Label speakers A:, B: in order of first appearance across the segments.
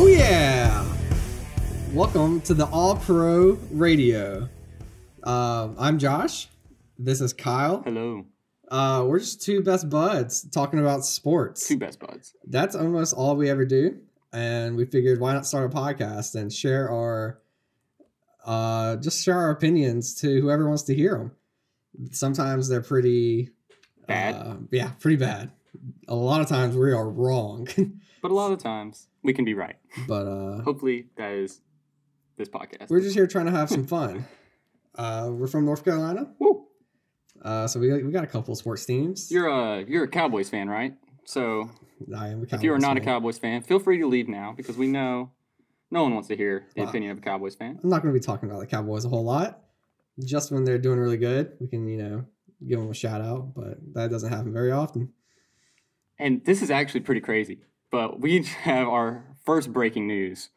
A: Oh yeah! Welcome to the All Pro Radio. Uh, I'm Josh. This is Kyle.
B: Hello.
A: Uh, we're just two best buds talking about sports.
B: Two best buds.
A: That's almost all we ever do, and we figured why not start a podcast and share our, uh, just share our opinions to whoever wants to hear them. Sometimes they're pretty
B: Bad.
A: Uh, yeah, pretty bad. A lot of times we are wrong,
B: But a lot of times we can be right.
A: but uh,
B: Hopefully that is this podcast.
A: we're just here trying to have some fun. Uh, we're from North Carolina,
B: Woo.
A: uh, so we we got a couple of sports teams.
B: You're a you're a Cowboys fan, right? So
A: I am a
B: if you are not a. Cowboys fan, feel free to leave now because we know no one wants to hear the
A: Wow.
B: opinion of a Cowboys fan.
A: I'm not going to be talking about the Cowboys a whole lot. Just when they're doing really good, we can you know give them a shout out, but that doesn't happen very often.
B: And this is actually pretty crazy. But we have our first breaking news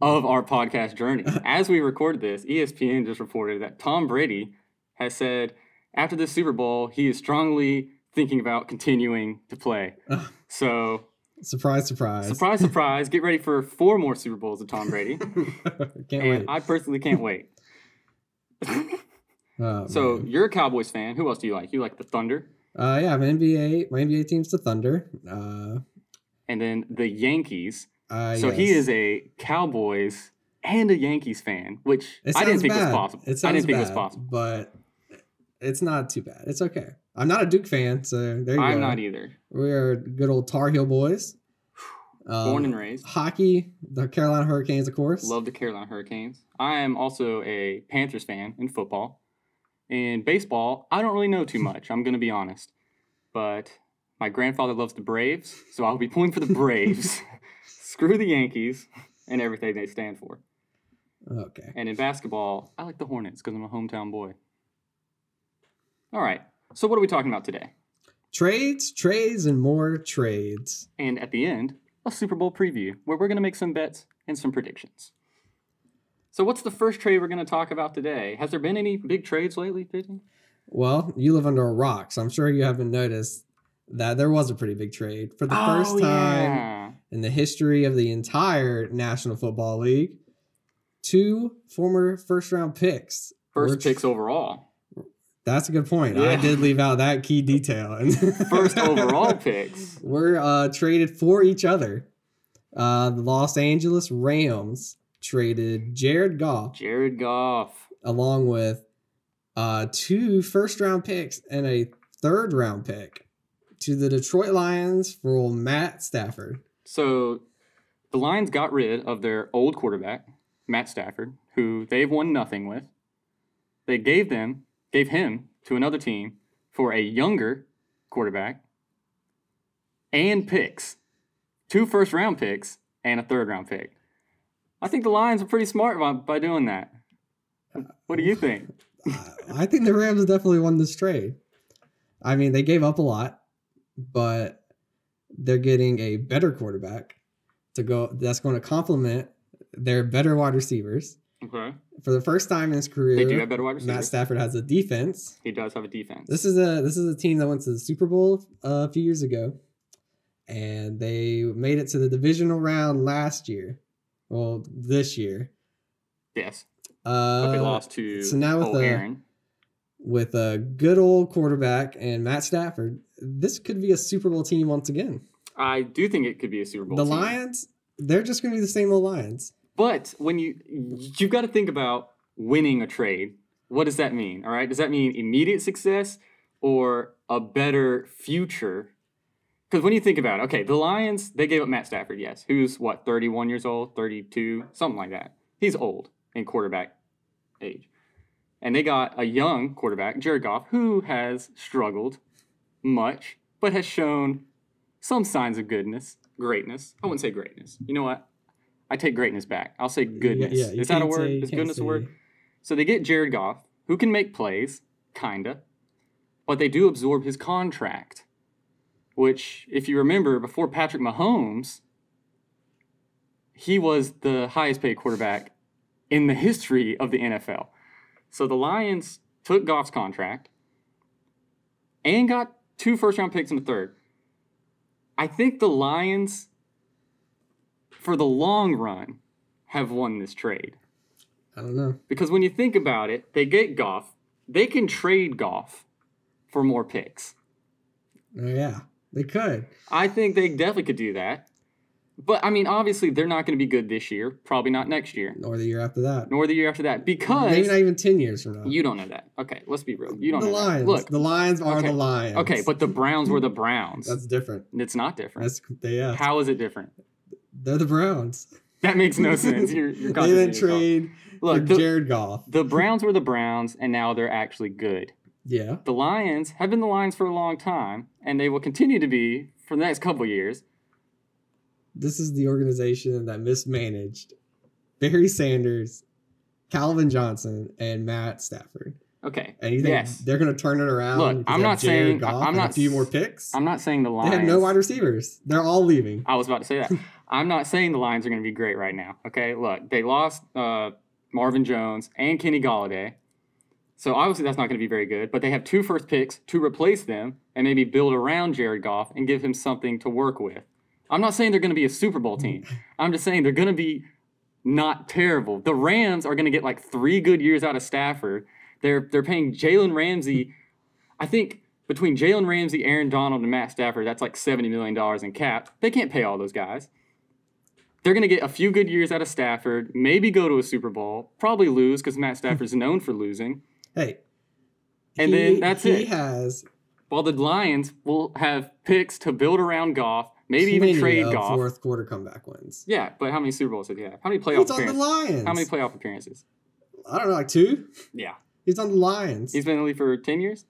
B: of our podcast journey. As we record this, ESPN just reported that Tom Brady has said after the Super Bowl, he is strongly thinking about continuing to play. So,
A: Surprise, surprise!
B: surprise, surprise, get ready for four more Super Bowls of Tom Brady.
A: Can't
B: and
A: wait.
B: I personally can't wait.
A: Oh,
B: so,
A: man.
B: you're a Cowboys fan. Who else do you like? You like the Thunder?
A: uh, yeah, my NBA, my NBA team's the Thunder. Uh,
B: And then the Yankees.
A: uh,
B: So he is a Cowboys and a Yankees fan, which I didn't think was possible.
A: It
B: I didn't think it was possible.
A: but it's not too bad. It's okay. I'm not a Duke fan, so there you go.
B: I'm not either.
A: We are good old Tar Heel boys.
B: Born
A: Um,
B: and raised.
A: hockey, the Carolina Hurricanes, of course.
B: Love the Carolina Hurricanes. I am also a Panthers fan in football. In baseball, I don't really know too much. I'm going to be honest. But my grandfather loves the Braves, so I'll be pulling for the Braves. Screw the Yankees and everything they stand for.
A: Okay.
B: And in basketball, I like the Hornets because I'm a hometown boy. All right. So, what are we talking about today?
A: Trades, trades, and more trades.
B: And at the end, a Super Bowl preview where we're going to make some bets and some predictions. So, what's the first trade we're going to talk about today? Has there been any big trades lately, JJ?
A: Well, you live under a rock, so I'm sure you haven't noticed that there was a pretty big trade for the first
B: Oh,
A: time
B: yeah.
A: in the history of the entire National Football League. Two former first round picks.
B: First
A: Which-
B: picks overall.
A: That's a good point. I did leave out that key detail.
B: First overall picks.
A: were uh, traded for each other. Uh, the Los Angeles Rams traded Jared Goff
B: Jared Goff.
A: along with uh, two first round picks and a third round pick to the Detroit Lions for old Matt Stafford.
B: So, the Lions got rid of their old quarterback, Matt Stafford, who they've won nothing with. They gave them, gave him to another team for a younger quarterback and picks. Two first round picks and a third round pick. I think the Lions are pretty smart by, by doing that. What do you think?
A: I think the Rams definitely won this trade. I mean, they gave up a lot, but they're getting a better quarterback to go that's going to complement their better wide receivers.
B: Okay.
A: For the first time in his career,
B: They do have better wide receivers. Matt.
A: Stafford has a defense.
B: He does have a defense.
A: This is a this is a team that went to the Super Bowl uh, a few years ago, and they made it to the divisional round last year. Well, this year,
B: yes.
A: uh,
B: But they lost to
A: so now with
B: oh, Aaron.
A: with a good old quarterback and Matt Stafford. This could be a Super Bowl team once again.
B: I do think it could be a Super Bowl.
A: the
B: team.
A: Lions, they're just going to be the same old Lions.
B: But when you you've got to think about winning a trade, what does that mean? All right, does that mean immediate success or a better future? Because when you think about it, okay, the Lions they gave up Matt Stafford, yes, who's what 31 years old, 32, something like that. He's old in quarterback age, and they got a young quarterback, Jared Goff, who has struggled much, but has shown some signs of goodness, greatness. I wouldn't say greatness. You know what? I take greatness back. I'll say goodness.
A: Yeah, you
B: Is that a word?
A: say-
B: Is goodness a
A: say-
B: word? So they get Jared Goff, who can make plays, kinda, but they do absorb his contract. Which, if you remember, before Patrick Mahomes, he was the highest paid quarterback in the history of the NFL. So the Lions took Goff's contract and got two first round picks and a third. I think the Lions for the long run, have won this trade?
A: I don't know.
B: Because when you think about it, they get Goff. They can trade Goff for more picks.
A: Oh, yeah, they could.
B: I think they definitely could do that. But I mean, obviously, they're not going to be good this year. Probably not next year,
A: Or the year after that.
B: nor the year after that, because
A: Maybe not even ten years from now.
B: you don't know that. Okay, let's be real. You don't
A: the
B: know
A: Lions.
B: that. Look,
A: the Lions are
B: okay,
A: the Lions.
B: okay, but the Browns were the Browns.
A: that's different.
B: it's not different.
A: That's they, yeah.
B: How is it different?
A: They're the Browns.
B: That makes no sense. You're, you're
A: they didn't trade
B: Look, the,
A: Jared Goff.
B: the Browns were the Browns, and now they're actually good.
A: Yeah.
B: The Lions have been the Lions for a long time, and they will continue to be for the next couple years.
A: This is the organization that mismanaged Barry Sanders, Calvin Johnson, and Matt Stafford.
B: Okay.
A: And you think
B: Yes.
A: they're going to turn it around?
B: Look, I'm not
A: Jared
B: saying-
A: Goff
B: I'm not
A: a few more picks.
B: I'm not saying the
A: lines.
B: they
A: have no wide receivers. They're all leaving.
B: I was about to say that. I'm not saying the Lions are going to be great right now. Okay, look, they lost uh, Marvin Jones and Kenny Golladay, so obviously that's not going to be very good. But they have two first picks to replace them and maybe build around Jared Goff and give him something to work with. I'm not saying they're going to be a Super Bowl team. I'm just saying they're going to be not terrible. The Rams are going to get like three good years out of Stafford. They're they're paying Jalen Ramsey. I think between Jalen Ramsey, Aaron Donald, and Matt Stafford, that's like seventy million dollars in cap. They can't pay all those guys. They're going to get a few good years out of Stafford, maybe go to a Super Bowl, probably lose because Matt Stafford's known for losing.
A: Hey.
B: And then that's
A: he
B: it.
A: has
B: While the Lions will have picks to build around Goff, maybe even trade
A: of
B: Goff.
A: fourth quarter comeback wins.
B: Yeah, but how many Super Bowls did he have? How many playoff appearances?
A: He's on the? Lions.
B: How many playoff appearances?
A: I don't know, like two.
B: Yeah,
A: He's on the Lions.
B: he's been in the league for ten years.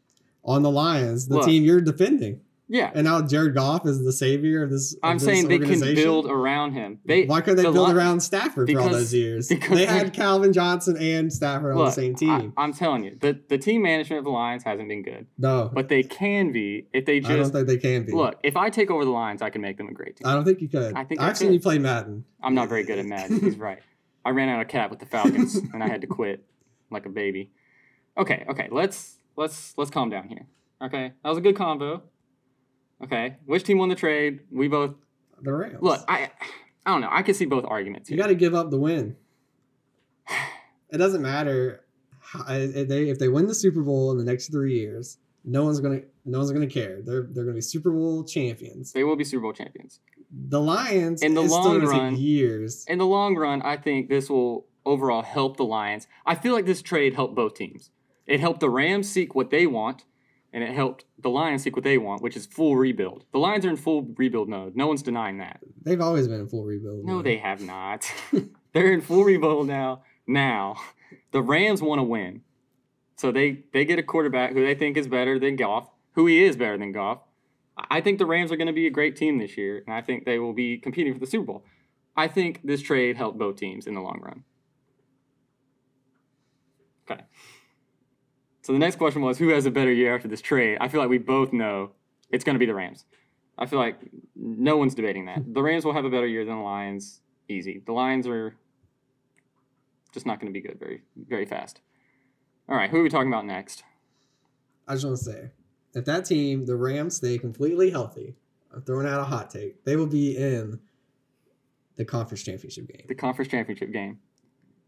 A: on the Lions, the
B: Look.
A: team you're defending,
B: Yeah,
A: and now Jared Goff is the savior of this. of
B: I'm
A: this
B: saying they can build around him. They
A: Why couldn't they
B: the
A: build around Stafford for all those years?
B: because
A: they had Calvin Johnson and Stafford on the same team.
B: I, am telling you, the the team management of the Lions hasn't been good,
A: no,
B: but they can be if they just.
A: I don't think they can be.
B: look. If I take over the Lions, I can make them a great team.
A: I don't think you could.
B: I think
A: I've seen you play Madden.
B: I'm not very good at Madden. He's right. I ran out of cap with the Falcons, and I had to quit like a baby. Okay, okay, let's let's let's calm down here. Okay, that was a good combo. Okay, which team won the trade? We both
A: The Rams.
B: look. I I don't know. I can see both arguments.
A: you got to give up the win. It doesn't matter how, if they if they win the Super Bowl in the next three years. No one's gonna no one's gonna care. They're they're gonna be Super Bowl champions.
B: They will be Super Bowl champions.
A: The Lions
B: In the long
A: still
B: run-
A: years.
B: In the long run, I think this will overall help the Lions. I feel like this trade helped both teams. It helped the Rams seek what they want, and it helped the Lions seek what they want, which is full rebuild. The Lions are in full rebuild mode. No one's denying that.
A: They've always been in full rebuild.
B: No,
A: mode.
B: they have not. They're in full rebuild now. Now, the Rams want to win. So they, they get a quarterback who they think is better than Goff, who he is better than Goff. I think the Rams are going to be a great team this year, and I think they will be competing for the Super Bowl. I think this trade helped both teams in the long run. Okay. So the next question was who has a better year after this trade? I feel like we both know it's going to be the Rams. I feel like no one's debating that. The Rams will have a better year than the Lions. Easy. The Lions are just not going to be good very very fast. All right, who are we talking about next?
A: I just want to say, if that team, the Rams, stay completely healthy, I'm throwing out a hot take. They will be in the conference championship game.
B: The conference championship game.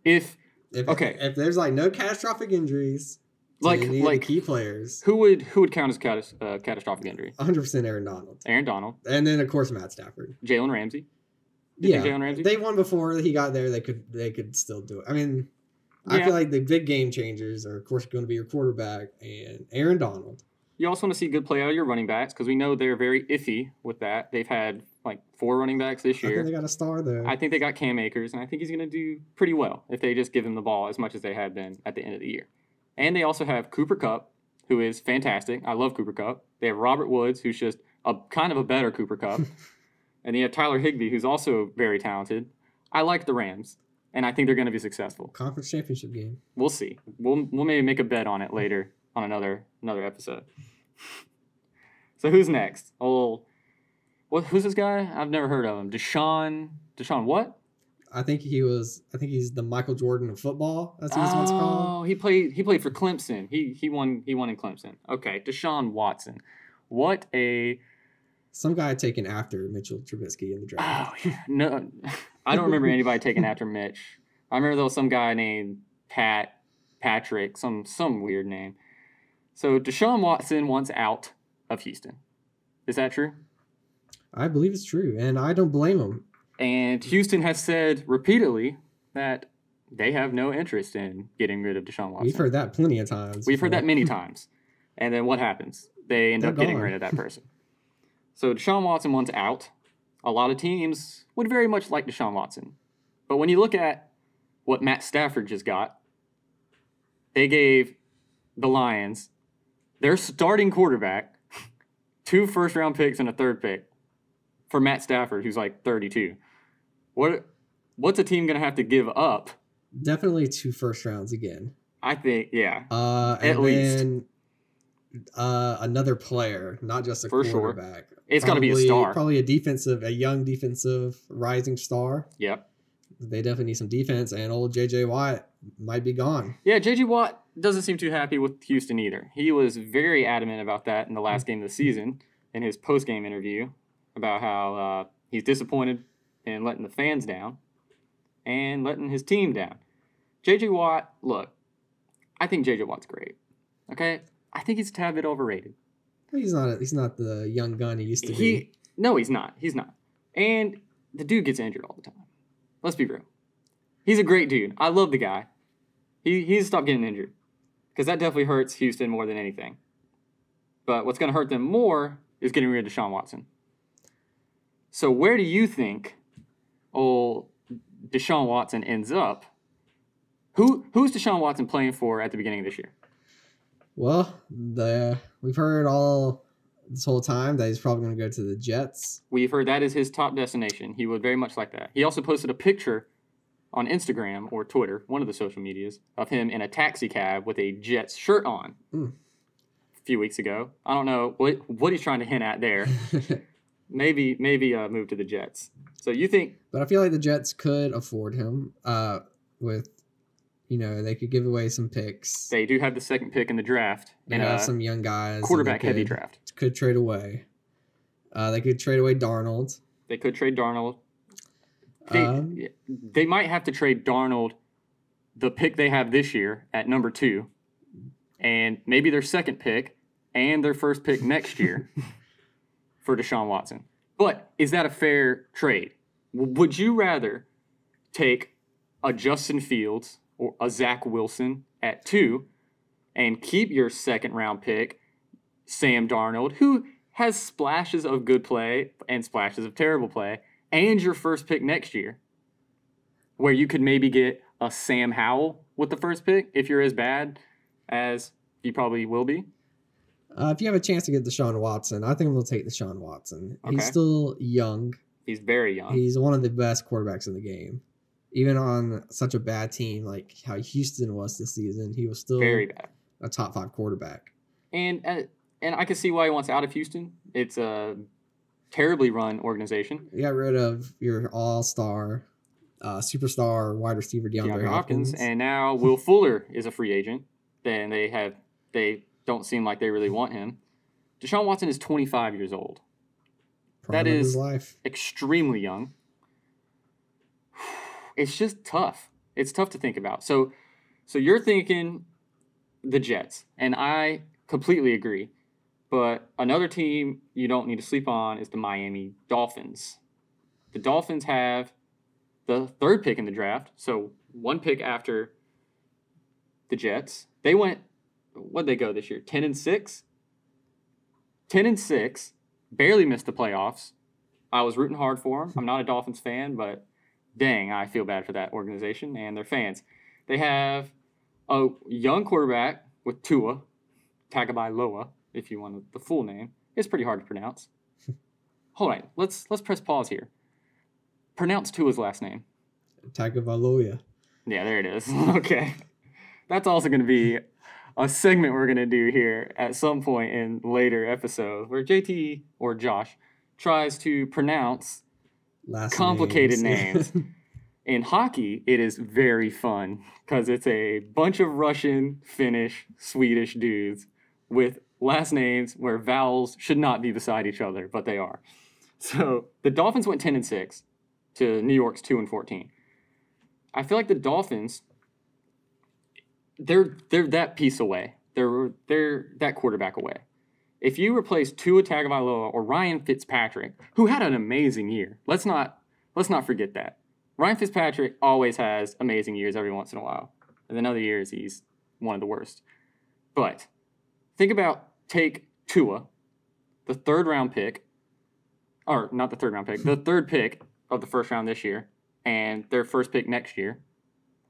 B: If
A: If,
B: Okay.
A: If there's like no catastrophic injuries,
B: Like- like-
A: key players,
B: who would who would count as catas- uh, catastrophic injury?
A: 100 percent Aaron Donald,
B: Aaron Donald,
A: and then of course Matt Stafford.
B: Jalen Ramsey. You
A: yeah,
B: Jalen Ramsey?
A: they won before he got there. They could they could still do it. I mean, I feel like the big game changers are of course going to be your quarterback and Aaron Donald.
B: You also want to see good play out of your running backs because we know they're very iffy with that. They've had like four running backs this
A: I think
B: year.
A: they got a star there.
B: I think they got Cam Akers, and I think he's going to do pretty well if they just give him the ball as much as they had been at the end of the year. And they also have Cooper Kupp, who is fantastic. I love Cooper Kupp. They have Robert Woods, who's just a kind of a better Cooper Kupp. and they have Tyler Higbee, who's also very talented. I like the Rams, and I think they're going to be successful.
A: conference championship game.
B: We'll see. We'll we'll maybe make a bet on it later on another another episode. So who's next? Oh, what? Who's this guy? I've never heard of him. Deshaun. Deshaun what?
A: I think he was. I think he's the Michael Jordan of football. That's what he's once oh, called.
B: Oh, he played. He played for Clemson. He he won. He won in Clemson. Okay, Deshaun Watson. What a
A: Some guy taken after Mitchell Trubisky in the draft.
B: oh yeah. no. I don't remember anybody taking after Mitch. I remember there was some guy named Pat, Patrick, some some weird name. So Deshaun Watson wants out of Houston. Is that true?
A: I believe it's true, and I don't blame him.
B: And Houston has said repeatedly that they have no interest in getting rid of Deshaun Watson.
A: We've heard that plenty of times.
B: We've heard that many times. And then what happens? They end
A: They're
B: up getting rid of that person. so Deshaun Watson wants out. A lot of teams would very much like Deshaun Watson. But when you look at what Matt Stafford just got, they gave the Lions their starting quarterback two first round picks and a third pick for Matt Stafford, who's like 32. What what's a team gonna have to give up?
A: Definitely two first rounds again.
B: I think, yeah.
A: Uh,
B: At
A: and
B: least.
A: then uh, another player, not just a
B: For sure.
A: quarterback.
B: It's gotta be a star.
A: Probably a defensive, a young defensive rising star.
B: Yep.
A: They definitely need some defense, and old JJ Watt might be gone.
B: Yeah, JJ Watt doesn't seem too happy with Houston either. He was very adamant about that in the last game of the season in his post game interview about how uh, he's disappointed in letting the fans down and letting his team down. JJ Watt, look, I think JJ Watt's great. Okay? I think he's a tad bit overrated.
A: He's not. A, he's not the young gun he used to be.
B: No, he's not. He's not. And the dude gets injured all the time. Let's be real. He's a great dude. I love the guy. He he's stopped getting injured because that definitely hurts Houston more than anything. But what's going to hurt them more is getting rid of Deshaun Watson. So where do you think old Deshaun Watson ends up? Who who's Deshaun Watson playing for at the beginning of this year?
A: Well, the we've heard all this whole time that he's probably going to go to the Jets.
B: We've heard that is his top destination. He would very much like that. He also posted a picture on Instagram or Twitter, one of the social medias, of him in a taxi cab with a Jets shirt on
A: Hmm.
B: a few weeks ago. I don't know what what he's trying to hint at there. Maybe maybe uh, move to the Jets. So you think
A: but I feel like the Jets could afford him. Uh, with you know they could give away some picks.
B: they do have the second pick in the draft
A: They
B: in
A: have
B: a
A: some young guys.
B: quarterback heavy draft?
A: Could trade away. Uh, they could trade away Darnold.
B: They could trade Darnold. They,
A: Um,
B: they might have to trade Darnold the pick they have this year at number two, and maybe their second pick and their first pick next year for Deshaun Watson. But is that a fair trade? Would you rather take a Justin Fields or a Zach Wilson at two and keep your second round pick, Sam Darnold, who has splashes of good play and splashes of terrible play, and your first pick next year, where you could maybe get a Sam Howell with the first pick if you're as bad as you probably will be?
A: Uh, if you have a chance to get Deshaun Watson, I think we'll take Deshaun Watson.
B: Okay.
A: He's still young.
B: He's very young.
A: He's one of the best quarterbacks in the game. Even on such a bad team like how Houston was this season, he was still
B: very bad.
A: a top five quarterback.
B: And uh, and I can see why he wants out of Houston. It's a terribly run organization.
A: You got rid of your all star, uh, superstar wide receiver DeAndre,
B: DeAndre
A: Hopkins.
B: Hopkins, and now Will Fuller is a free agent. Then they have they don't seem like they really want him. Deshaun Watson is 25 years old,
A: Prime
B: that is- extremely young. It's just tough. It's tough to think about. So, so you're thinking the Jets, and I completely agree. But another team you don't need to sleep on is the Miami Dolphins. The Dolphins have the third pick in the draft, so one pick after the Jets. They went what'd they go this year? Ten and six? Ten and six, barely missed the playoffs. I was rooting hard for them. I'm not a Dolphins fan, but dang, I feel bad for that organization and their fans. They have a young quarterback with Tua, Tagovailoa, if you want the full name. It's pretty hard to pronounce. Hold on, let's let's press pause here. Pronounce Tua's last name.
A: Tagovailoa.
B: Yeah, there it is. okay. That's also going to be a segment we're going to do here at some point in later episodes where JT or Josh tries to pronounce
A: Last
B: complicated
A: names.
B: names. In hockey, it is very fun because it's a bunch of Russian, Finnish, Swedish dudes with last names where vowels should not be beside each other, but they are. So the Dolphins went 10 and 6. to New York's two and fourteen. I feel like the Dolphins, they're they're that piece away. They're they're that quarterback away. If you replace Tua Tagovailoa or Ryan Fitzpatrick, who had an amazing year, let's not let's not forget that. Ryan Fitzpatrick always has amazing years every once in a while, and then other years he's one of the worst. But think about take Tua, the third round pick, or not the third round pick, the third pick of the first round this year, and their first pick next year.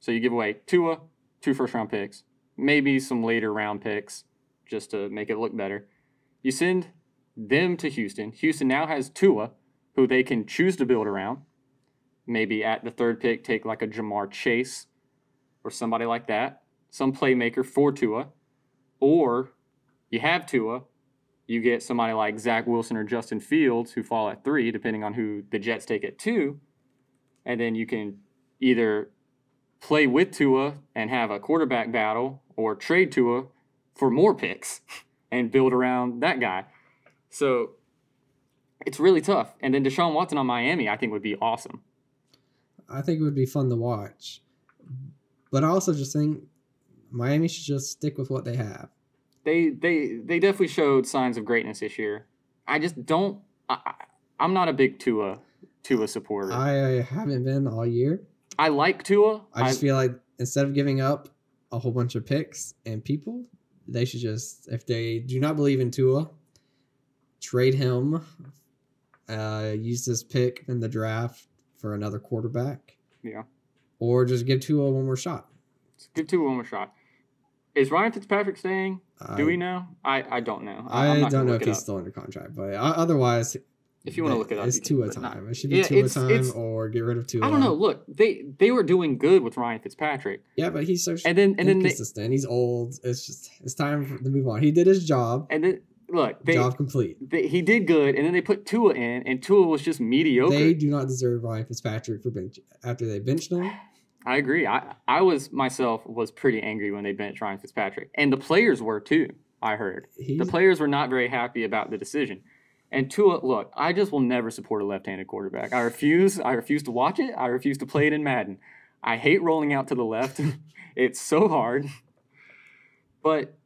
B: So you give away Tua, two first round picks, maybe some later round picks just to make it look better. You send them to Houston. Houston now has Tua, who they can choose to build around. Maybe at the third pick, take like a Ja'Marr Chase or somebody like that, some playmaker for Tua. Or you have Tua, you get somebody like Zach Wilson or Justin Fields who fall at three, depending on who the Jets take at two. And then you can either play with Tua and have a quarterback battle or trade Tua for more picks and build around that guy. So it's really tough. And then Deshaun Watson on Miami, I think, would be awesome.
A: I think it would be fun to watch. But I also just think Miami should just stick with what they have.
B: They they they definitely showed signs of greatness this year. I just don't. I, I'm not a big Tua Tua supporter. I
A: haven't been all year.
B: Like Tua.
A: I just feel like instead of giving up a whole bunch of picks and people, they should just, if they do not believe in Tua, trade him, uh, use this pick in the draft for another quarterback,
B: yeah.
A: or just give Tua one more shot.
B: Give Tua one more shot. Is Ryan Fitzpatrick staying?
A: I,
B: Do we know? I, I don't know.
A: I
B: I'm
A: don't know if he's
B: up.
A: still under contract, but uh, otherwise,
B: If you want to look it up,
A: it's Tua
B: not-
A: time. It should be
B: Yeah,
A: Tua
B: it's-
A: time, or get rid of Tua.
B: I don't know. Look, they they were doing good with Ryan Fitzpatrick,
A: Yeah, but he's so
B: and then and then they,
A: he's old. It's just it's time to move on. He did his job.
B: and then look they,
A: job complete.
B: they he did good, and then they put Tua in, and Tua was just mediocre.
A: They do not deserve Ryan Fitzpatrick for bench after they benched him.
B: I agree. I I was myself was pretty angry when they benched Ryan Fitzpatrick, and the players were too. I heard
A: He
B: the players were not very happy about the decision. And Tua, look, I just will never support a left-handed quarterback. I refuse. I refuse to watch it. I refuse to play it in Madden. I hate rolling out to the left. it's so hard. But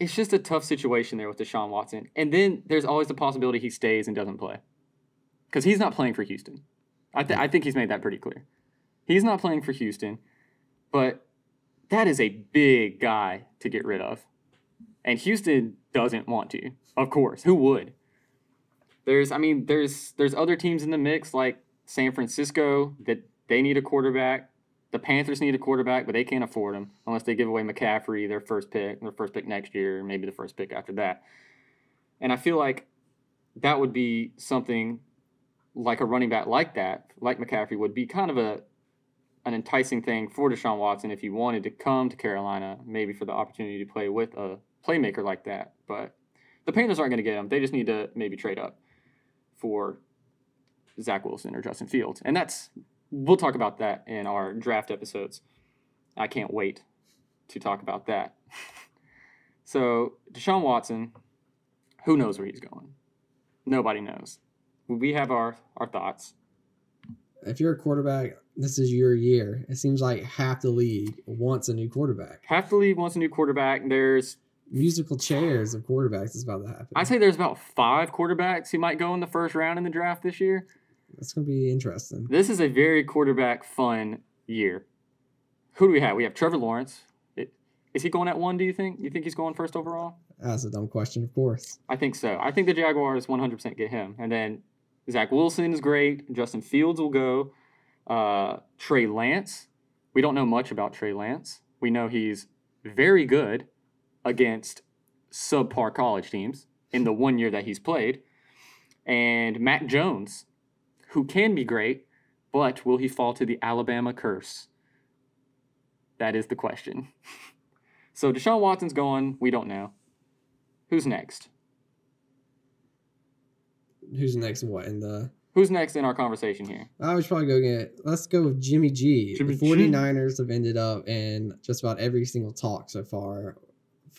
B: it's just a tough situation there with Deshaun Watson. And then there's always the possibility he stays and doesn't play. Because he's not playing for Houston. I, th- I think he's made that pretty clear. He's not playing for Houston, but that is a big guy to get rid of. And Houston doesn't want to. Of course. Who would? There's I mean, there's there's other teams in the mix like San Francisco that they need a quarterback. The Panthers need a quarterback, but they can't afford him unless they give away McCaffrey, their first pick, their first pick next year, maybe the first pick after that. And I feel like that would be something like a running back like that, like McCaffrey, would be kind of a an enticing thing for Deshaun Watson if he wanted to come to Carolina, maybe for the opportunity to play with a playmaker like that. But the Panthers aren't going to get him. They just need to maybe trade up for Zach Wilson or Justin Fields. And that's, we'll talk about that in our draft episodes. I can't wait to talk about that. so, Deshaun Watson, who knows where he's going? Nobody knows. We have our, our thoughts.
A: if you're a quarterback, this is your year. It seems like half the league wants a new quarterback.
B: Half the league wants a new quarterback. There's
A: Musical chairs of quarterbacks is about to happen.
B: I say there's about five quarterbacks who might go in the first round in the draft this year.
A: That's gonna be interesting.
B: This is a very quarterback fun year. Who do we have? We have Trevor Lawrence. It, is he going at one? Do you think? You think he's going first overall?
A: That's a dumb question, of course.
B: I think so. I think the Jaguars 100% get him, and then Zach Wilson is great. Justin Fields will go. Uh, Trey Lance. We don't know much about Trey Lance. We know he's very good against subpar college teams in the one year that he's played. And Mac Jones, who can be great, but will he fall to the Alabama curse? That is the question. so Deshaun Watson's gone. We don't know. Who's next?
A: Who's next? What in the?
B: Who's next in our conversation here?
A: I was probably going to let's go with Jimmy G.
B: Jimmy
A: the
B: G.
A: 49ers have ended up in just about every single talk so far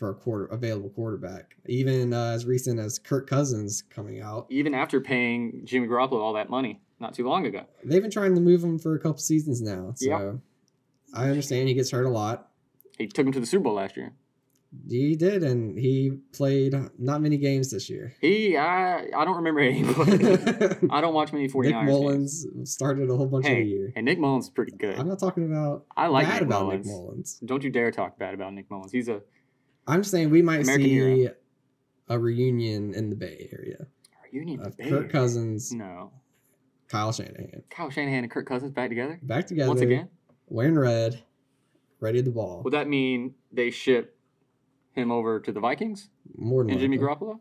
A: for a quarter available quarterback. Even uh, as recent as Kirk Cousins coming out.
B: Even after paying Jimmy Garoppolo all that money, not too long ago.
A: They've been trying to move him for a couple seasons now. So
B: Yep.
A: I understand he gets hurt a lot.
B: He took him to the Super Bowl last year.
A: He did, and he played not many games this year.
B: He, I, I don't remember any. I don't watch many 49ers
A: Nick
B: games.
A: Mullens started a whole bunch of the year.
B: and Nick Mullens is pretty good.
A: I'm not talking about
B: I like
A: bad
B: Nick
A: about
B: Mullens.
A: Nick Mullens.
B: Don't you dare talk bad about Nick Mullens. He's a
A: I'm saying we might
B: American
A: see
B: hero.
A: a reunion in the Bay Area
B: reunion.
A: of
B: Bears.
A: Kirk Cousins,
B: No,
A: Kyle Shanahan,
B: Kyle Shanahan and Kirk Cousins back together
A: back together
B: once again.
A: wearing red, ready to ball.
B: Would that mean they ship him over to the Vikings
A: More than
B: and Jimmy. Garoppolo?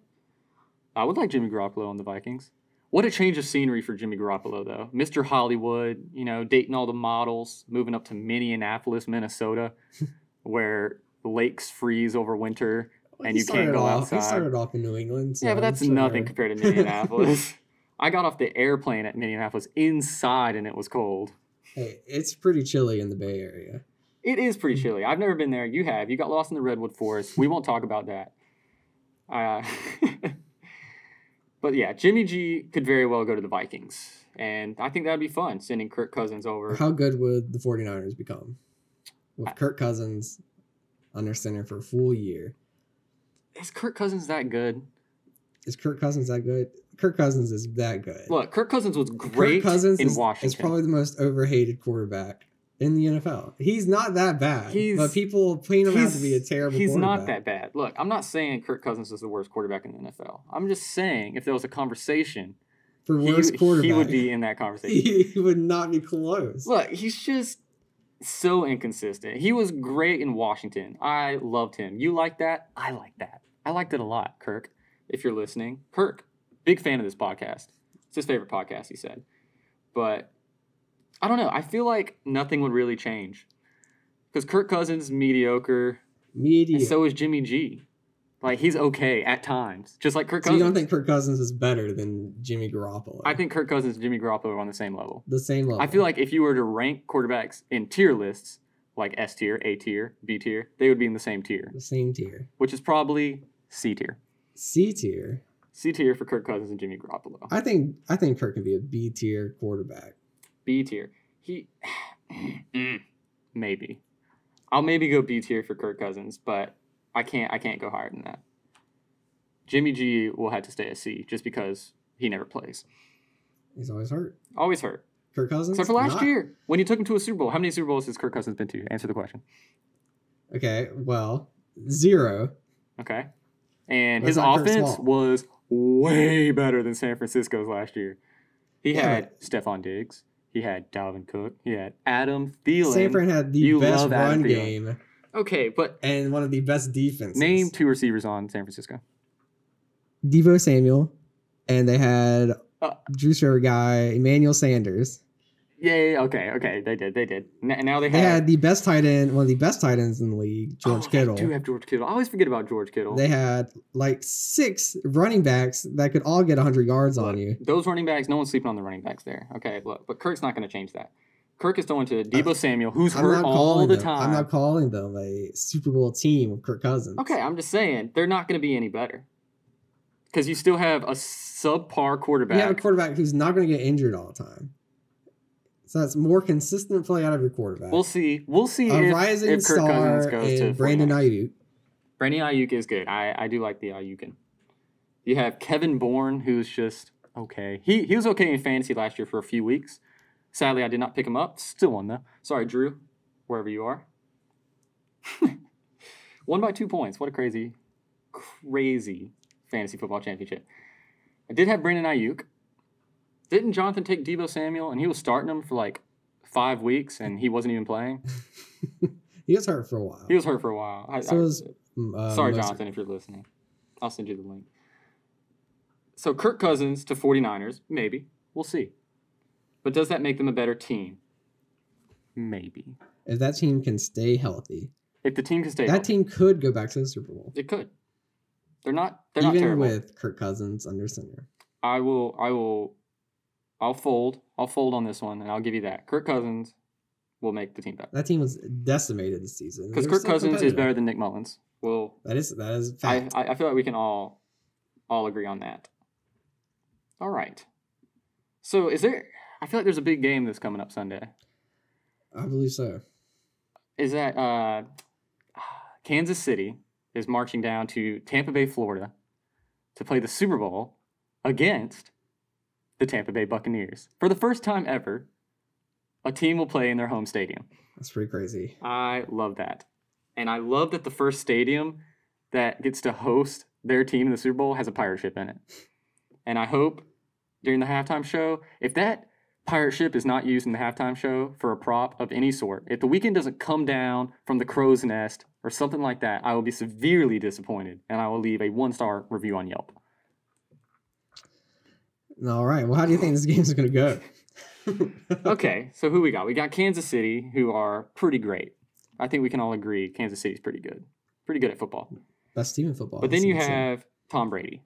B: I would like Jimmy Garoppolo on the Vikings. What a change of scenery for Jimmy Garoppolo, though. Mr. Hollywood, you know, dating all the models, moving up to Minneapolis, Minnesota, where lakes freeze over winter.
A: Well,
B: and you can't go
A: off,
B: outside.
A: He started off in New England. So
B: yeah, but that's
A: sure-
B: nothing compared to Minneapolis. I got off the airplane at Minneapolis inside and it was cold.
A: hey, it's pretty chilly in the Bay Area.
B: It is pretty
A: Mm-hmm.
B: chilly. I've never been there. You have. You got lost in the redwood forest. We won't talk about that. Uh, but yeah, Jimmy G could very well go to the Vikings. And I think that'd be fun, sending Kirk Cousins over.
A: How good would the 49ers become with
B: I-
A: Kirk Cousins under center for a full year?
B: Is Kirk Cousins that good?
A: Is Kirk Cousins that good? Kirk Cousins is that good.
B: Look, Kirk Cousins was great
A: Kirk Cousins
B: in
A: is,
B: Washington.
A: is probably the most overhated quarterback in the NFL. He's not that bad,
B: He's-
A: but people paint him out to be a terrible.
B: He's not that bad. Look, I'm not saying Kirk Cousins is the worst quarterback in the NFL. I'm just saying if there was a conversation,
A: for
B: he,
A: worst quarterback.
B: he would be in that conversation.
A: he would not be close.
B: Look, he's just so inconsistent. He was great in Washington. I loved him. You like that? I like that. I liked it a lot, Kirk. If you're listening, Kirk, big fan of this podcast. It's his favorite podcast, he said. But I don't know. I feel like nothing would really change. Because Kirk Cousins is mediocre, and so is Jimmy G. Like he's okay at times, just like Kirk
A: so
B: Cousins.
A: you don't think Kirk Cousins is better than Jimmy Garoppolo?
B: I think Kirk Cousins and Jimmy Garoppolo are on the same level.
A: the same level.
B: I feel like if you were to rank quarterbacks in tier lists, like S tier, A tier, B tier, they would be in the same tier,
A: the same tier.
B: which is probably C tier.
A: C tier.
B: C tier for Kirk Cousins and Jimmy Garoppolo.
A: I think I think Kirk can be a B tier quarterback.
B: B tier. He Mm, maybe. I'll maybe go B tier for Kirk Cousins, but I can't I can't go higher than that. Jimmy G will have to stay at C just because he never plays.
A: He's always hurt.
B: Always hurt.
A: Kirk Cousins.
B: Except for last
A: Not-
B: year when you took him to a Super Bowl. How many Super Bowls has Kirk Cousins been to? Answer the question.
A: Okay, well, zero.
B: Okay. And
A: Let's
B: his offense was way better than San Francisco's last year. He
A: Yeah,
B: had Stefon Diggs. He had Dalvin Cook. He had Adam Thielen.
A: San Fran had the
B: You
A: best run
B: Thielen.
A: game
B: okay, but
A: and one of the best defenses.
B: name two receivers on San Francisco.
A: Deebo Samuel, and they had
B: Uh.
A: Drew Server guy Emmanuel Sanders.
B: Yay, okay, okay. They did, they did. N- And now they,
A: They
B: have.
A: had the best tight end, one of the best tight ends in the league, George
B: oh,
A: Kittle.
B: They do have George Kittle. I always forget about George Kittle.
A: They had like six running backs that could all get 100 yards on you.
B: Those running backs, no one's sleeping on the running backs there. Okay, look, but Kirk's not going to change that. Kirk is throwing to Deebo Samuel, who's
A: I'm
B: hurt all the
A: them.
B: time.
A: I'm not calling them a Super Bowl team with Kirk Cousins.
B: Okay, I'm just saying they're not going to be any better because you still have a subpar quarterback.
A: You have a quarterback who's not going to get injured all the time. So that's more consistent play out of your quarterback.
B: we'll see. We'll see
A: a
B: if,
A: rising
B: if Kirk Cousins goes to
A: Brandon Aiyuk.
B: Brandon Aiyuk is good. I, I do like the Ayukin. You have Kevin Bourne, who's just okay. He he was okay in fantasy last year for a few weeks. Sadly, I did not pick him up. Still on though. Sorry, Drew, wherever you are. One by two points. What a crazy, crazy fantasy football championship. I did have Brandon Aiyuk. Didn't Jonathan take Deebo Samuel and he was starting him for like five weeks and he wasn't even playing?
A: He was hurt for a while.
B: He was hurt for a while. I,
A: So
B: I-
A: was, Mm, uh,
B: Sorry. Jonathan, if you're listening. I'll send you the link. So Kirk Cousins to 49ers, maybe. We'll see. But does that make them a better team? Maybe.
A: If that team can stay healthy,
B: If the team can stay
A: that
B: healthy,
A: team could go back to the Super Bowl.
B: it could. They're not they're not
A: Even
B: terrible.
A: with Kirk Cousins under center.
B: I will I will I'll fold. I'll fold on this one and I'll give you that. Kirk Cousins will make the team better.
A: That team was decimated this season.
B: Because
A: They
B: Kirk Cousins is better than Nick Mullens. Well,
A: That is that is
B: I,
A: fact.
B: I I feel like we can all all agree on that. All right. So is there I feel like there's a big game that's coming up Sunday.
A: I believe so.
B: Is that uh, Kansas City is marching down to Tampa Bay, Florida, to play the Super Bowl against the Tampa Bay Buccaneers for the first time ever. A team will play in their home stadium.
A: That's pretty crazy.
B: I love that. And I love that the first stadium that gets to host their team in the Super Bowl has a pirate ship in it. And I hope during the halftime show, if that pirate ship is not used in the halftime show for a prop of any sort, if the Weeknd doesn't come down from the crow's nest or something like that, I will be severely disappointed and I will leave a one star review on Yelp.
A: All right. Well, how do you think this game's going to go?
B: okay, so who we got? We got Kansas City, who are pretty great. I think we can all agree Kansas City's pretty good. Pretty good at football.
A: Best team in football.
B: But then you
A: That's what I'm saying.
B: have Tom Brady.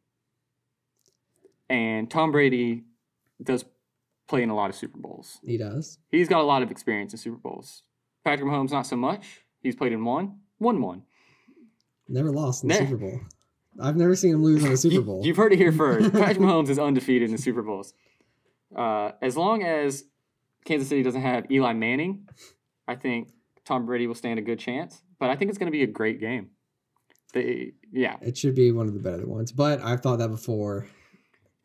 B: And Tom Brady does play in a lot of Super Bowls.
A: He does.
B: He's got a lot of experience in Super Bowls. Patrick Mahomes, not so much. He's played in one, won one.
A: Never lost in the
B: Ne-
A: Super Bowl. I've never seen him lose in a Super Bowl.
B: You, have heard it here first. Patrick Mahomes is undefeated in the Super Bowls. Uh, as long as Kansas City doesn't have Eli Manning, I think Tom Brady will stand a good chance. But I think it's going to be a great game. They, yeah,
A: it should be one of the better ones. But I've thought that before.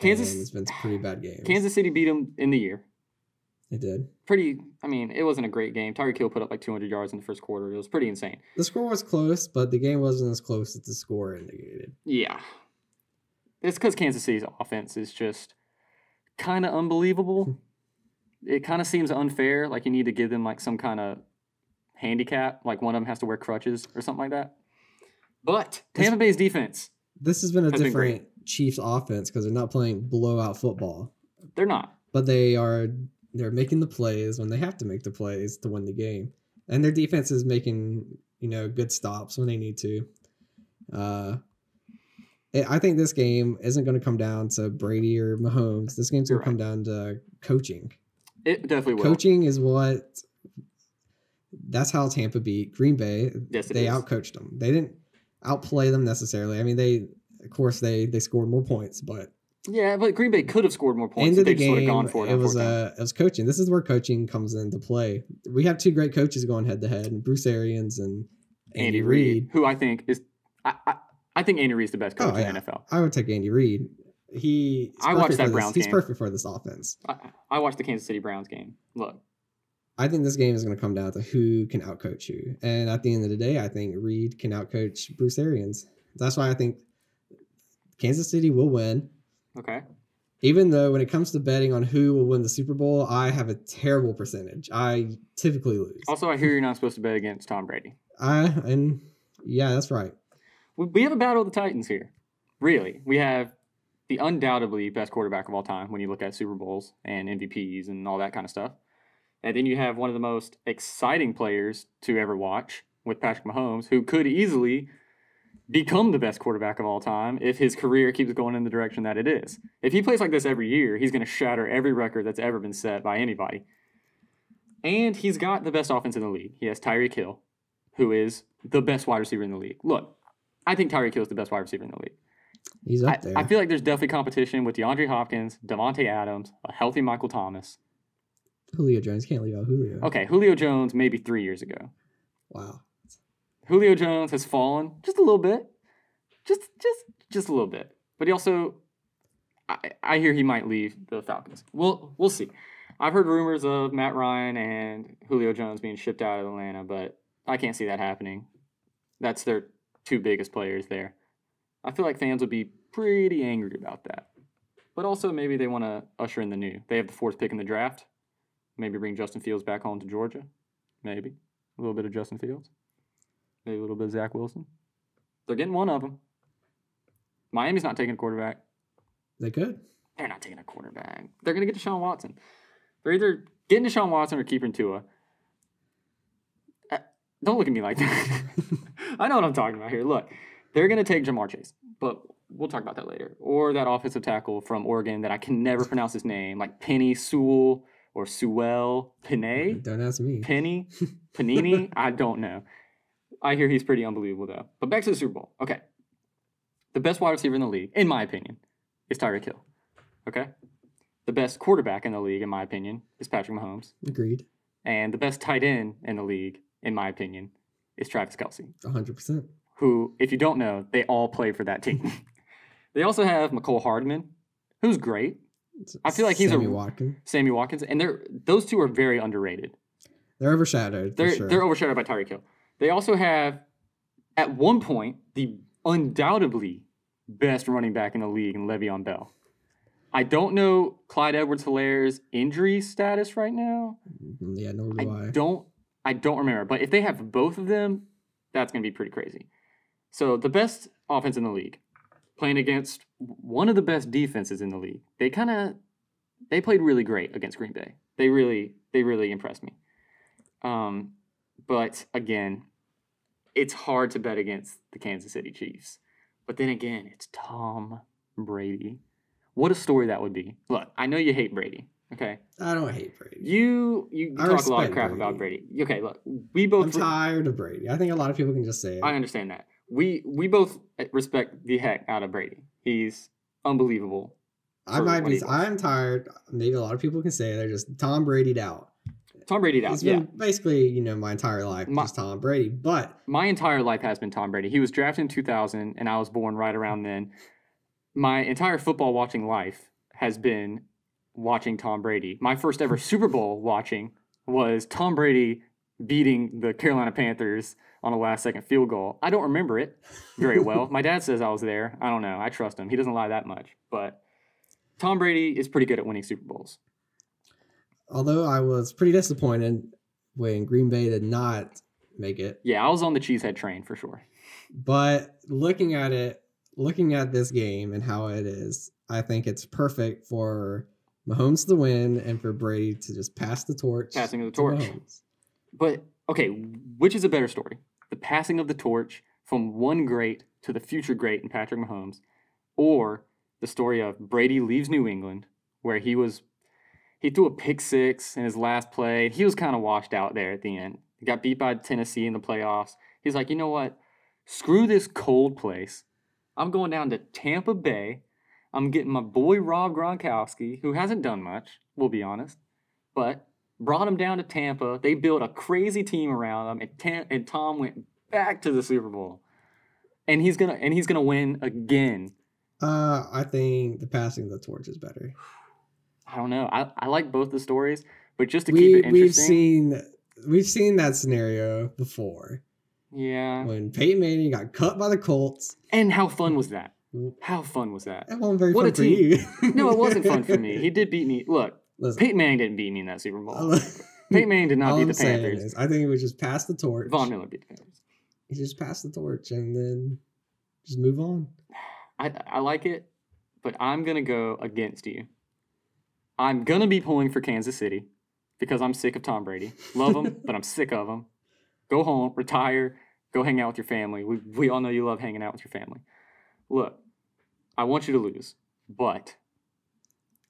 B: Kansas-
A: it's been pretty bad games.
B: Kansas City beat them in the year.
A: It did.
B: pretty. I mean, it wasn't a great game. Tyreek Hill put up like 200 yards in the first quarter. It was pretty insane.
A: The score was close, but the game wasn't as close as the score indicated.
B: Yeah, it's because Kansas City's offense is just kind of unbelievable. Hmm. it kind of seems unfair. Like you need to give them like some kind of handicap. Like one of them has to wear crutches or something like that. But Tampa Bay's defense,
A: This has been a
B: Has been
A: different Chiefs offense because they're not playing blowout football,
B: they're not.
A: but they are they're making the plays when they have to make the plays to win the game, and their defense is making you know good stops when they need to. Uh, I think this game isn't going to come down to Brady or Mahomes. This game's going to come down to coaching.
B: It definitely will.
A: Coaching is what. That's how Tampa beat Green Bay.
B: Yes,
A: they outcoached them. They didn't outplay them necessarily. I mean, they of course they they scored more points, but
B: Yeah, but Green Bay could have scored more points
A: end of the
B: just would have
A: game,
B: gone for it.
A: it was uh, it was coaching. This is where coaching comes into play. We have two great coaches going head to head, Bruce Arians and Andy,
B: Andy
A: Reid.
B: Reid, who I think is, I, I, I think Andy Reid's the best coach
A: Oh,
B: in the NFL.
A: I would take Andy Reid. He
B: I watched that. Browns
A: He's perfect for this offense.
B: I, I watched the Kansas City Browns game. Look,
A: I think this game is going to come down to who can outcoach you. And at the end of the day, I think Reid can outcoach Bruce Arians. That's why I think Kansas City will win.
B: okay,
A: Even though when it comes to betting on who will win the Super Bowl, I have a terrible percentage. I typically lose.
B: Also, I hear you're not supposed to bet against Tom Brady.
A: I and yeah, that's right.
B: We, have a battle of the Titans here. Really, we have the undoubtedly best quarterback of all time when you look at Super Bowls and MVPs and all that kind of stuff. And then you have one of the most exciting players to ever watch with Patrick Mahomes, who could easily become the best quarterback of all time if his career keeps going in the direction that it is. If he plays like this every year, he's going to shatter every record that's ever been set by anybody. And he's got the best offense in the league. He has Tyreek Hill, who is the best wide receiver in the league. Look, I think Tyreek Hill is the best wide receiver in the league.
A: He's
B: I,
A: up there.
B: I feel like there's definitely competition with DeAndre Hopkins, Davante Adams, a healthy Michael Thomas.
A: Julio Jones can't leave out Julio.
B: Okay, Julio Jones maybe three years ago.
A: Wow.
B: Julio Jones has fallen just a little bit, just just just a little bit. But he also, I, I hear he might leave the Falcons. We'll we'll see. I've heard rumors of Matt Ryan and Julio Jones being shipped out of Atlanta, but I can't see that happening. That's their two biggest players there. I feel like fans would be pretty angry about that. But also maybe they want to usher in the new. They have the fourth pick in the draft. Maybe bring Justin Fields back home to Georgia. Maybe a little bit of Justin Fields. Maybe a little bit of Zach Wilson. They're getting one of them. Miami's not taking a quarterback.
A: They could.
B: They're not taking a quarterback. They're going to get Deshaun Watson. They're either getting Deshaun Watson or keeping Tua. Uh, don't look at me like that. I know what I'm talking about here. Look, they're going to take Ja'Marr Chase, but we'll talk about that later. Or that offensive tackle from Oregon that I can never pronounce his name, like Penei Sewell or Sewell Penny.
A: Don't ask me.
B: Penny, Panini, I don't know. I hear he's pretty unbelievable though. But back to the Super Bowl. Okay. The best wide receiver in the league, in my opinion, is Tyreek Hill. Okay? the best quarterback in the league, in my opinion, is Patrick Mahomes.
A: Agreed.
B: And the best tight end in the league, in my opinion, is Travis Kelce,
A: 100%.
B: who, if you don't know, they all play for that team. they also have Mecole Hardman, who's great. I feel like he's a-
A: Sammy Watkins.
B: Sammy Watkins, and they're those two are very underrated.
A: They're overshadowed.
B: They're
A: sure.
B: they're overshadowed by Tyreek Hill. They also have, at one point, the undoubtedly best running back in the league in Le'Veon Bell. I don't know Clyde Edwards-Hilaire's injury status right now.
A: Mm, yeah, nor
B: I
A: do I.
B: don't I don't remember, but if they have both of them, that's going to be pretty crazy. So the best offense in the league, playing against one of the best defenses in the league. They kind of they played really great against Green Bay. They really they really impressed me. Um, but again, it's hard to bet against the Kansas City Chiefs. But then again, it's Tom Brady. What a story that would be. Look, I know you hate Brady. Okay,
A: I don't hate Brady.
B: you you
A: I
B: talk a lot of crap about
A: Brady.
B: Brady. Okay, look, we both.
A: I'm tired of Brady. I think a lot of people can just say it.
B: I understand that. We we both eh, respect the heck out of Brady. He's unbelievable.
A: I might be. I'm tired. Maybe a lot of people can say they're just Tom Brady'd out.
B: Tom Brady.
A: It's
B: Yeah,
A: basically, you know, my entire life
B: My-
A: just Tom Brady. But
B: my entire life has been Tom Brady. He was drafted in 2000, and I was born right around then. My entire football watching life has been watching Tom Brady. My first ever Super Bowl watching was Tom Brady beating the Carolina Panthers on a last second field goal. I don't remember it very well. My dad says I was there. I don't know. I trust him. He doesn't lie that much. But Tom Brady is pretty good at winning Super Bowls.
A: Although I was pretty disappointed when Green Bay did not make it,
B: Yeah, I was on the cheesehead train for sure.
A: but looking at it, looking at this game and how it is, I think it's perfect for Mahomes to win and for Brady to just pass the torch.
B: Passing of the
A: to
B: torch.
A: Mahomes.
B: But okay, which is a better story? The passing of the torch from one great to the future great in Patrick Mahomes, or the story of Brady leaves New England, where he was he threw a pick six in his last play. He was kind of washed out there at the end. He got beat by Tennessee in the playoffs. He's like, you know what? Screw this cold place. I'm going down to Tampa Bay. I'm getting my boy Rob Gronkowski, who hasn't done much, we'll be honest, but brought him down to Tampa. They built a crazy team around him, and, Tam- and Tom went back to the Super Bowl, and he's gonna and he's gonna win again.
A: Uh, I think the passing of the torch is better.
B: I don't know. I, I like both the stories, but just to keep
A: We
B: it
A: we've seen we've seen that scenario before
B: yeah.
A: when Peyton Manning got cut by the Colts.
B: And how fun was that? How fun was that?
A: That wasn't very
B: What
A: fun
B: a
A: for
B: team.
A: you.
B: No, it wasn't fun for me. He did beat me. Look,
A: Listen,
B: Peyton Manning didn't beat me in that Super Bowl. Peyton Manning did not beat
A: I'm
B: the Panthers.
A: is, I think it was just pass the torch.
B: Von Miller beat the Panthers.
A: You just pass the torch and then just move on.
B: I, I like it, but I'm going to go against you. I'm going to be pulling for Kansas City because I'm sick of Tom Brady. Love him, but I'm sick of him. Go home, retire, go hang out with your family. We, we all know you love hanging out with your family. Look, I want you to lose, but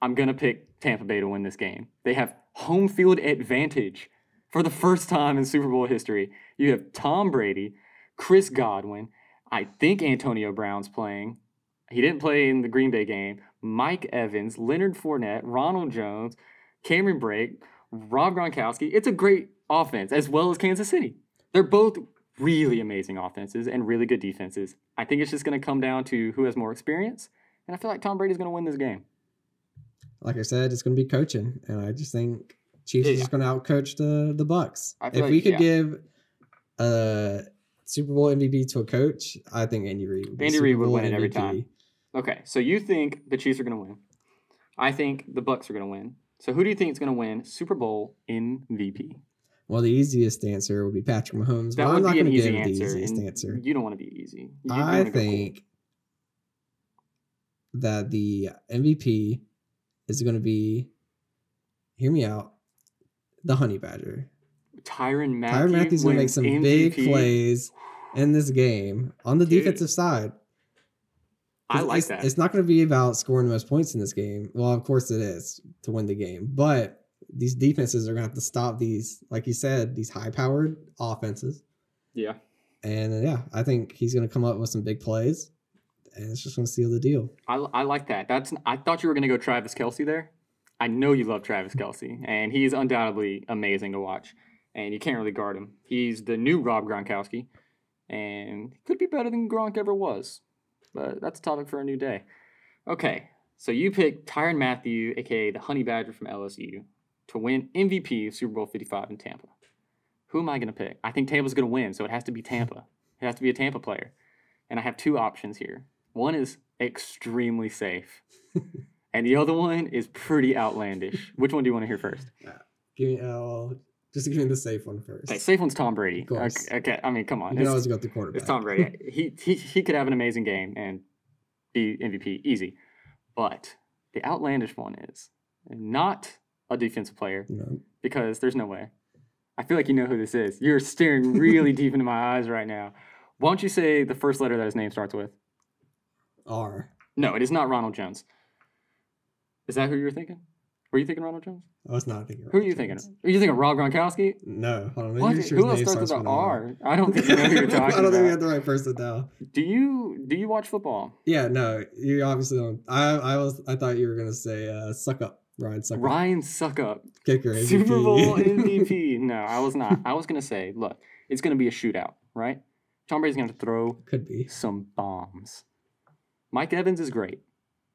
B: I'm going to pick Tampa Bay to win this game. They have home field advantage for the first time in Super Bowl history. You have Tom Brady, Chris Godwin. I think Antonio Brown's playing. He didn't play in the Green Bay game. Mike Evans, Leonard Fournette, Ronald Jones, Cameron Brate, Rob Gronkowski. It's a great offense as well as Kansas City. They're both really amazing offenses and really good defenses. I think it's just going to come down to who has more experience. And I feel like Tom Brady's going to win this game.
A: Like I said, it's going to be coaching, and I just think Chiefs
B: Yeah.
A: is just going to outcoach the the Bucks. If
B: feel
A: we could
B: yeah.
A: give a Super Bowl MVP to a coach, I think Andy Reid. Would be
B: Andy Reid would win it every time. Okay, so you think the Chiefs are going to win. I think the Bucks are going to win. So who do you think is going to win Super Bowl MVP?
A: Well, the easiest answer would be Patrick Mahomes,
B: That
A: but I'm
B: would
A: not
B: be an
A: going to
B: easy
A: give the
B: answer.
A: easiest answer.
B: You don't want to be easy. You-
A: I
B: wanna cool.
A: think that the MVP is going to be, hear me out, the Honey Badger.
B: Tyrann Mathieu.
A: Tyrann Mathieu's is going to make some big plays in this game on the
B: Dude.
A: defensive side.
B: I like
A: it's,
B: that.
A: It's not going to be about scoring the most points in this game. Well, of course it is to win the game, but these defenses are going to have to stop these, like you said, these high-powered offenses.
B: yeah.
A: And uh, yeah, I think he's going to come up with some big plays, and it's just going to seal the deal.
B: I, I like that. That's I thought you were going to go Travis Kelce there. I know you love Travis Kelce, and he's undoubtedly amazing to watch. And you can't really guard him. He's the new Rob Gronkowski, and could be better than Gronk ever was. But that's a topic for a new day. Okay, so you picked Tyrann Mathieu, aka the Honey Badger from LSU, to win MVP of Super Bowl 55 in Tampa. Who am I going to pick? I think Tampa's going to win, so it has to be Tampa. It has to be a Tampa player. And I have two options here. One is extremely safe, and the other one is pretty outlandish. Which one do you want to hear first?
A: Give me, uh, well, just give me the safe one first.
B: Okay, safe one's Tom Brady. Okay, okay, I mean, come on.
A: you always go with the quarterback.
B: it's Tom Brady. he, he he could have an amazing game and be MVP easy. But the outlandish one is not a defensive player
A: No.
B: because there's no way. I feel like you know who this is. You're staring really deep into my eyes right now. Why don't you say the first letter that his name starts with?
A: R.
B: No, it is not Ronald Jones. Is that who you were thinking? Were you thinking Ronald Jones?
A: I was not thinking.
B: Who are you thinking of? Are you thinking Rob Gronkowski?
A: No. Hold on.
B: What?
A: Sure
B: Who else starts with an R? I don't think you know who you're talking
A: I don't think we have the right person now.
B: Do you do you watch football?
A: Yeah, no, you obviously don't. I I was I thought you were gonna say uh, Succop, Ryan Succop,
B: Ryan Succop,
A: kicker, MVP.
B: Super Bowl MVP. No, I was not. I was gonna say, look, it's gonna be a shootout, right? Tom Brady's gonna throw
A: Could be.
B: some bombs. Mike Evans is great,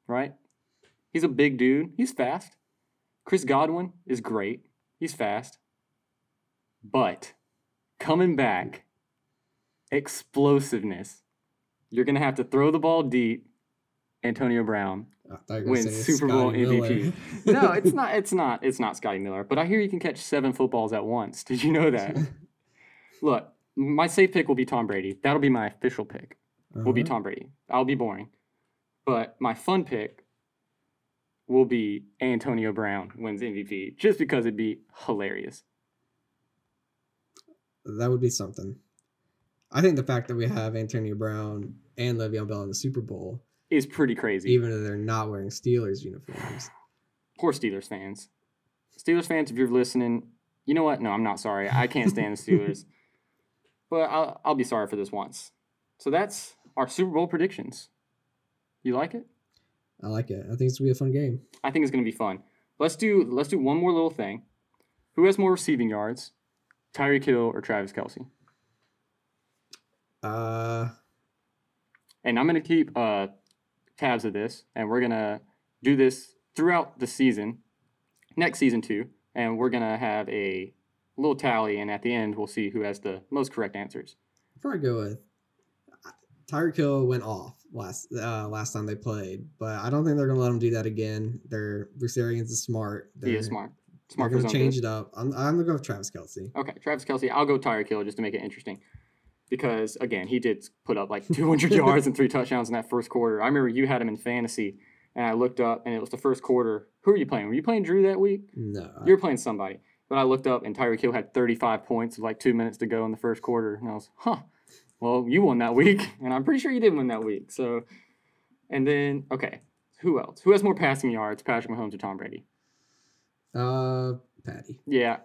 B: right? He's a big dude. He's fast. Chris Godwin is great. He's fast. But coming back, explosiveness. You're going to have to throw the ball deep. Antonio Brown
A: I thought you were gonna
B: wins Super Bowl. MVP. no, it's not. It's not. It's not Scotty Miller. But I hear you can catch seven footballs at once. Did you know that? Look, my safe pick will be Tom Brady. That'll be my official pick will be
A: Uh-huh.
B: Tom Brady. I'll be boring. But my fun pick will be Antonio Brown wins MVP just because it'd be hilarious.
A: That would be something. I think the fact that we have Antonio Brown and Le'Veon Bell in the Super Bowl,
B: Is pretty crazy.
A: even though they're not wearing Steelers uniforms,
B: Poor Steelers fans. Steelers fans, if you're listening, you know what? No, I'm not sorry. I can't stand the Steelers. But I'll, I'll be sorry for this once. So that's our Super Bowl predictions. You like it?
A: I like it. I think it's gonna be a fun game.
B: I think it's gonna be fun. Let's do let's do one more little thing. Who has more receiving yards, Tyreek Hill or Travis Kelce?
A: Uh,
B: And I'm gonna keep uh, tabs of this, and we're gonna do this throughout the season, next season too, and we're gonna have a little tally, and at the end we'll see who has the most correct answers.
A: before I go with Tyreek Hill went off last uh, last time they played, but I don't think they're gonna let him do that again. Their Bruce Arians is smart. They're,
B: He is smart.
A: They're
B: Smart for
A: gonna change
B: good.
A: it up. I'm, I'm gonna go with Travis Kelce.
B: Okay, Travis Kelce. I'll go Tyreek Hill just to make it interesting. Because again, he did put up like 200 yards and three touchdowns in that first quarter. I remember you had him in fantasy, and I looked up, and it was the first quarter. Who are you playing? Were you playing Drew that week?
A: No,
B: You were playing somebody. But I looked up, and Tyreek Hill had 35 points with like two minutes to go in the first quarter, and I was, huh. Well, you won that week, and I'm pretty sure you did win that week. So, and then okay, who else? Who has more passing yards, Patrick Mahomes or Tom Brady?
A: uh, Patty.
B: Yeah,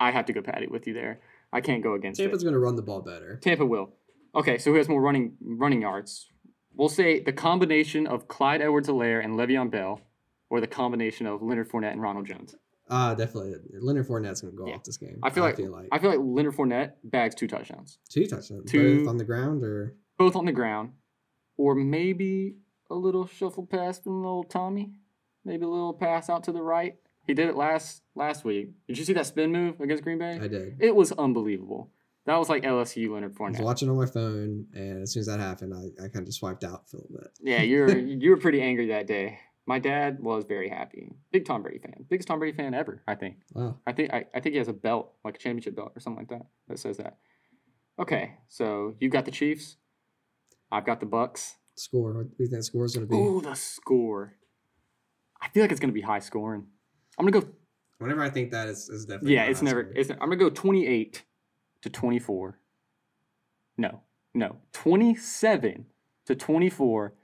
B: I have to go Patty with you there. I can't go against.
A: Tampa's gonna run the ball better.
B: Tampa will. Okay, so who has more running running yards? We'll say the combination of Clyde Edwards-Hilaire and Le'Veon Bell, or the combination of Leonard Fournette and Ronald Jones.
A: Uh definitely. Leonard Fournette's gonna go
B: Yeah.
A: off this game.
B: I feel like-
A: feel like
B: I feel like Leonard Fournette bags two touchdowns,
A: two touchdowns,
B: two-
A: both on the ground or
B: both on the ground, or maybe a little shuffle pass from old Tommy, maybe a little pass out to the right. He did it last last week. Did you see that spin move against Green Bay?
A: I did.
B: It was unbelievable. That was like LSU Leonard Fournette.
A: I was watching on my phone, and as soon as that happened, I, I kind of swiped out for a little bit.
B: Yeah, you're you were pretty angry that day. My dad was very happy. Big Tom Brady fan. Biggest Tom Brady fan ever, I think.
A: Wow.
B: I think I, I think he has a belt, like a championship belt or something like that, that says that. Okay, so you've got the Chiefs. I've got the Bucks.
A: Score. What do you think the score is gonna be?
B: Ooh, the score. I feel like it's gonna be high scoring. I'm gonna go
A: Whenever I think that is is definitely
B: Yeah, it's
A: high
B: never
A: score.
B: it's I'm gonna go 28 to 24. No, no. 27 to 24.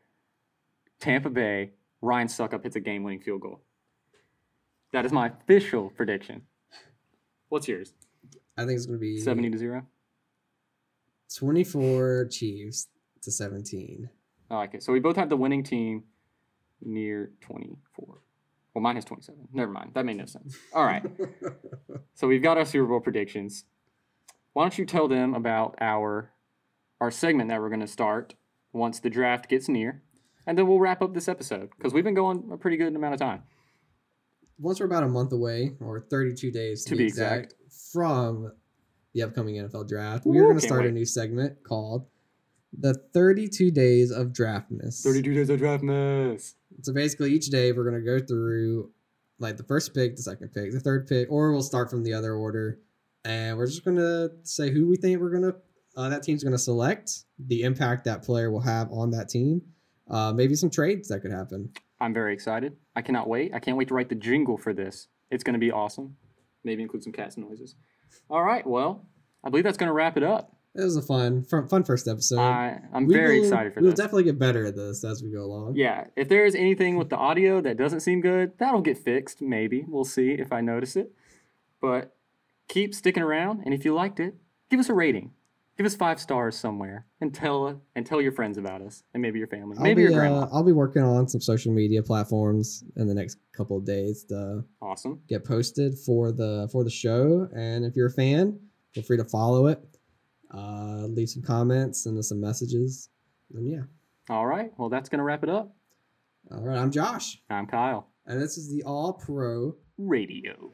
B: Tampa Bay, Ryan Succop hits a game winning field goal. That is my official prediction. What's yours?
A: I think it's gonna be
B: 70 to 0?
A: 24 Chiefs to 17.
B: I like it. So we both have the winning team near 24. Well, mine has 27. Never mind. That made no sense. All right. so we've got our Super Bowl predictions. Why don't you tell them about our our segment that we're going to start once the draft gets near, and then we'll wrap up this episode because we've been going a pretty good amount of time.
A: Once we're about a month away, or 32 days to,
B: To
A: be
B: be
A: exact, from the upcoming NFL draft, we are going to start a new segment called the 32 Days of Draftness.
B: 32 days of draftness.
A: So basically, each day we're gonna go through like the first pick, the second pick, the third pick, or we'll start from the other order, and we're just gonna say who we think we're gonna uh, that team's gonna select, the impact that player will have on that team, uh, maybe some trades that could happen.
B: I'm very excited. I cannot wait. I can't wait to write the jingle for this. It's going to be awesome. Maybe include some cats noises. All right. Well, I believe that's going to wrap it up.
A: It was a fun, fun, first episode.
B: I, I'm
A: We
B: very
A: will-
B: excited for that.
A: We'll
B: this.
A: definitely get better at this as we go along.
B: Yeah, if there is anything with the audio that doesn't seem good, that'll get fixed. Maybe we'll see if I notice it. But keep sticking around, and if you liked it, give us a rating. Give us five stars somewhere, and tell and tell your friends about us, and maybe your family,
A: I'll
B: maybe
A: be,
B: your grandma.
A: Uh, I'll be working on some social media platforms in the next couple of days to
B: awesome.
A: get posted for the for the show. And if you're a fan, feel free to follow it. Uh, leave some comments, send us some messages. And yeah.
B: All right. Well, that's gonna wrap it up.
A: All right, I'm Josh,
B: I'm Kyle.
A: and this is the All Pro
B: Radio.